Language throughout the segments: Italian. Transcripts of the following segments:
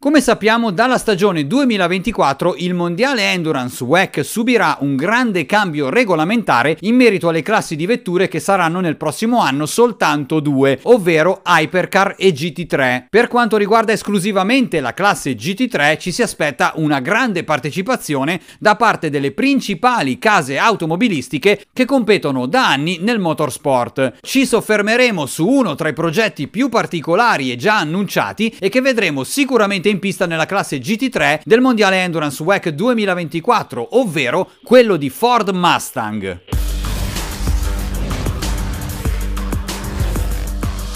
Come sappiamo, dalla stagione 2024 il mondiale Endurance WEC subirà un grande cambio regolamentare in merito alle classi di vetture che saranno nel prossimo anno soltanto due, ovvero Hypercar e GT3. Per quanto riguarda esclusivamente la classe GT3 ci si aspetta una grande partecipazione da parte delle principali case automobilistiche che competono da anni nel motorsport. Ci soffermeremo su uno tra i progetti più particolari e già annunciati e che vedremo sicuramente in pista nella classe GT3 del Mondiale Endurance WEC 2024, ovvero quello di Ford Mustang.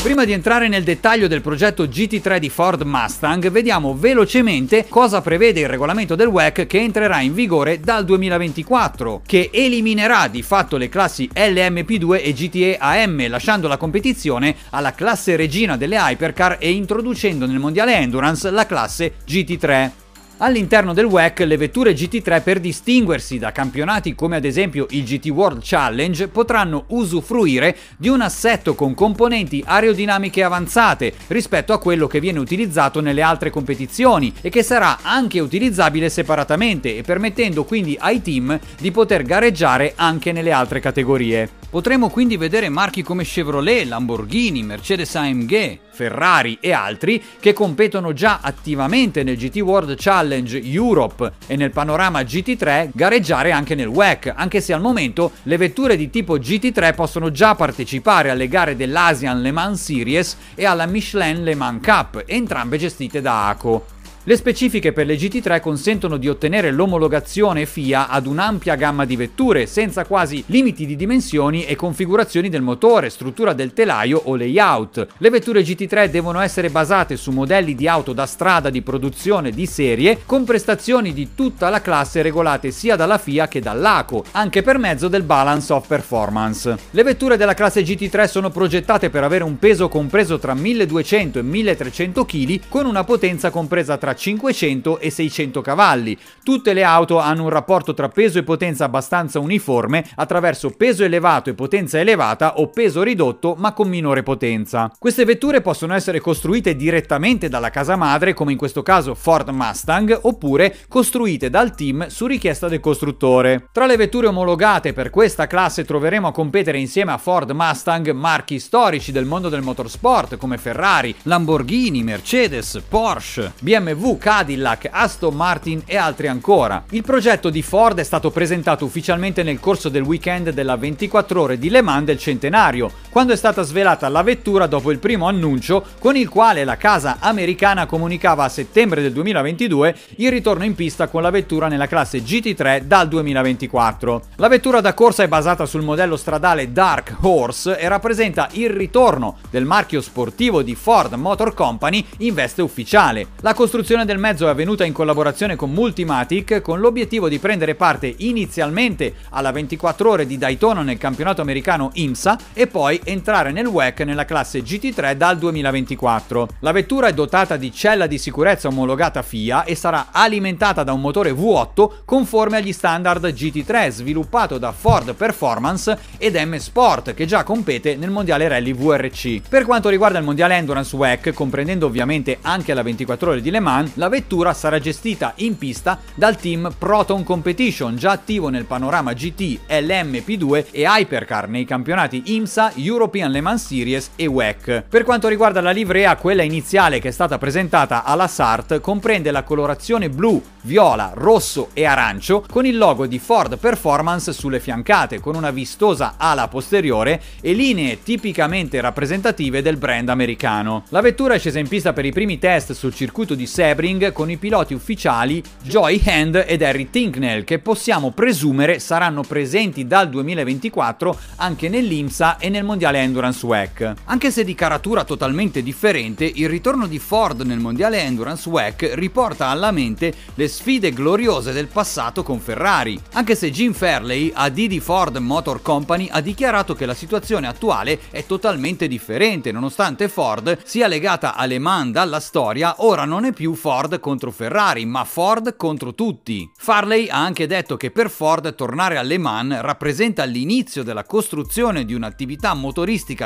Prima di entrare nel dettaglio del progetto GT3 di Ford Mustang, vediamo velocemente cosa prevede il regolamento del WEC che entrerà in vigore dal 2024, che eliminerà di fatto le classi LMP2 e GTE AM, lasciando la competizione alla classe regina delle hypercar e introducendo nel mondiale Endurance la classe GT3. All'interno del WEC le vetture GT3 per distinguersi da campionati come ad esempio il GT World Challenge potranno usufruire di un assetto con componenti aerodinamiche avanzate rispetto a quello che viene utilizzato nelle altre competizioni e che sarà anche utilizzabile separatamente e permettendo quindi ai team di poter gareggiare anche nelle altre categorie. Potremo quindi vedere marchi come Chevrolet, Lamborghini, Mercedes AMG, Ferrari e altri che competono già attivamente nel GT World Challenge Europe e nel panorama GT3 gareggiare anche nel WEC, anche se al momento le vetture di tipo GT3 possono già partecipare alle gare dell'Asian Le Mans Series e alla Michelin Le Mans Cup, entrambe gestite da ACO. Le specifiche per le GT3 consentono di ottenere l'omologazione FIA ad un'ampia gamma di vetture, senza quasi limiti di dimensioni e configurazioni del motore, struttura del telaio o layout. Le vetture GT3 devono essere basate su modelli di auto da strada di produzione di serie, con prestazioni di tutta la classe regolate sia dalla FIA che dall'ACO, anche per mezzo del Balance of Performance. Le vetture della classe GT3 sono progettate per avere un peso compreso tra 1200 e 1300 kg, con una potenza compresa tra 500 e 600 cavalli. Tutte le auto hanno un rapporto tra peso e potenza abbastanza uniforme attraverso peso elevato e potenza elevata o peso ridotto ma con minore potenza. Queste vetture possono essere costruite direttamente dalla casa madre come in questo caso Ford Mustang oppure costruite dal team su richiesta del costruttore. Tra le vetture omologate per questa classe troveremo a competere insieme a Ford Mustang marchi storici del mondo del motorsport come Ferrari, Lamborghini, Mercedes, Porsche, BMW BMW, Cadillac, Aston Martin e altri ancora. Il progetto di Ford è stato presentato ufficialmente nel corso del weekend della 24 ore di Le Mans del centenario, quando è stata svelata la vettura dopo il primo annuncio con il quale la casa americana comunicava a settembre del 2022 il ritorno in pista con la vettura nella classe GT3 dal 2024. La vettura da corsa è basata sul modello stradale Dark Horse e rappresenta il ritorno del marchio sportivo di Ford Motor Company in veste ufficiale. La costruzione del mezzo è avvenuta in collaborazione con Multimatic con l'obiettivo di prendere parte inizialmente alla 24 ore di Daytona nel campionato americano IMSA e poi entrare nel WEC nella classe GT3 dal 2024. La vettura è dotata di cella di sicurezza omologata FIA e sarà alimentata da un motore V8 conforme agli standard GT3 sviluppato da Ford Performance ed M Sport che già compete nel mondiale rally VRC. Per quanto riguarda il mondiale Endurance WEC, comprendendo ovviamente anche la 24 ore di Le Mans, la vettura sarà gestita in pista dal team Proton Competition, già attivo nel panorama GT, LMP2 e Hypercar nei campionati IMSA, European Le Mans Series e WEC. Per quanto riguarda la livrea, quella iniziale che è stata presentata alla SART comprende la colorazione blu, viola, rosso e arancio con il logo di Ford Performance sulle fiancate, con una vistosa ala posteriore e linee tipicamente rappresentative del brand americano. La vettura è scesa in pista per i primi test sul circuito di Sebring con i piloti ufficiali Joy Hand ed Harry Tinknell che possiamo presumere saranno presenti dal 2024 anche nell'IMSA e nel mondiale Endurance WEC. Anche se di caratura totalmente differente, il ritorno di Ford nel mondiale Endurance WEC riporta alla mente le sfide gloriose del passato con Ferrari, anche se Jim Fairley, AD di Ford Motor Company, ha dichiarato che la situazione attuale è totalmente differente, nonostante Ford sia legata alle man dalla storia, ora non è più Ford contro Ferrari, ma Ford contro tutti. Farley ha anche detto che per Ford tornare alle Mans rappresenta l'inizio della costruzione di un'attività motoristica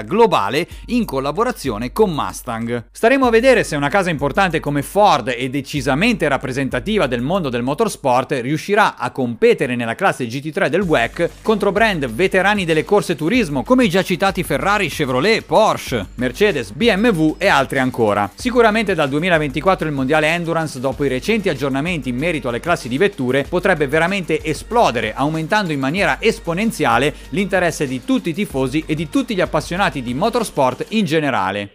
globale in collaborazione con Mustang. Staremo a vedere se una casa importante come Ford e decisamente rappresentativa del mondo del motorsport riuscirà a competere nella classe GT3 del WEC contro brand veterani delle corse turismo come i già citati Ferrari, Chevrolet, Porsche, Mercedes, BMW e altri ancora. Sicuramente dal 2024 il mondiale Endurance dopo i recenti aggiornamenti in merito alle classi di vetture potrebbe veramente esplodere aumentando in maniera esponenziale l'interesse di tutti i tifosi e di gli appassionati di motorsport in generale.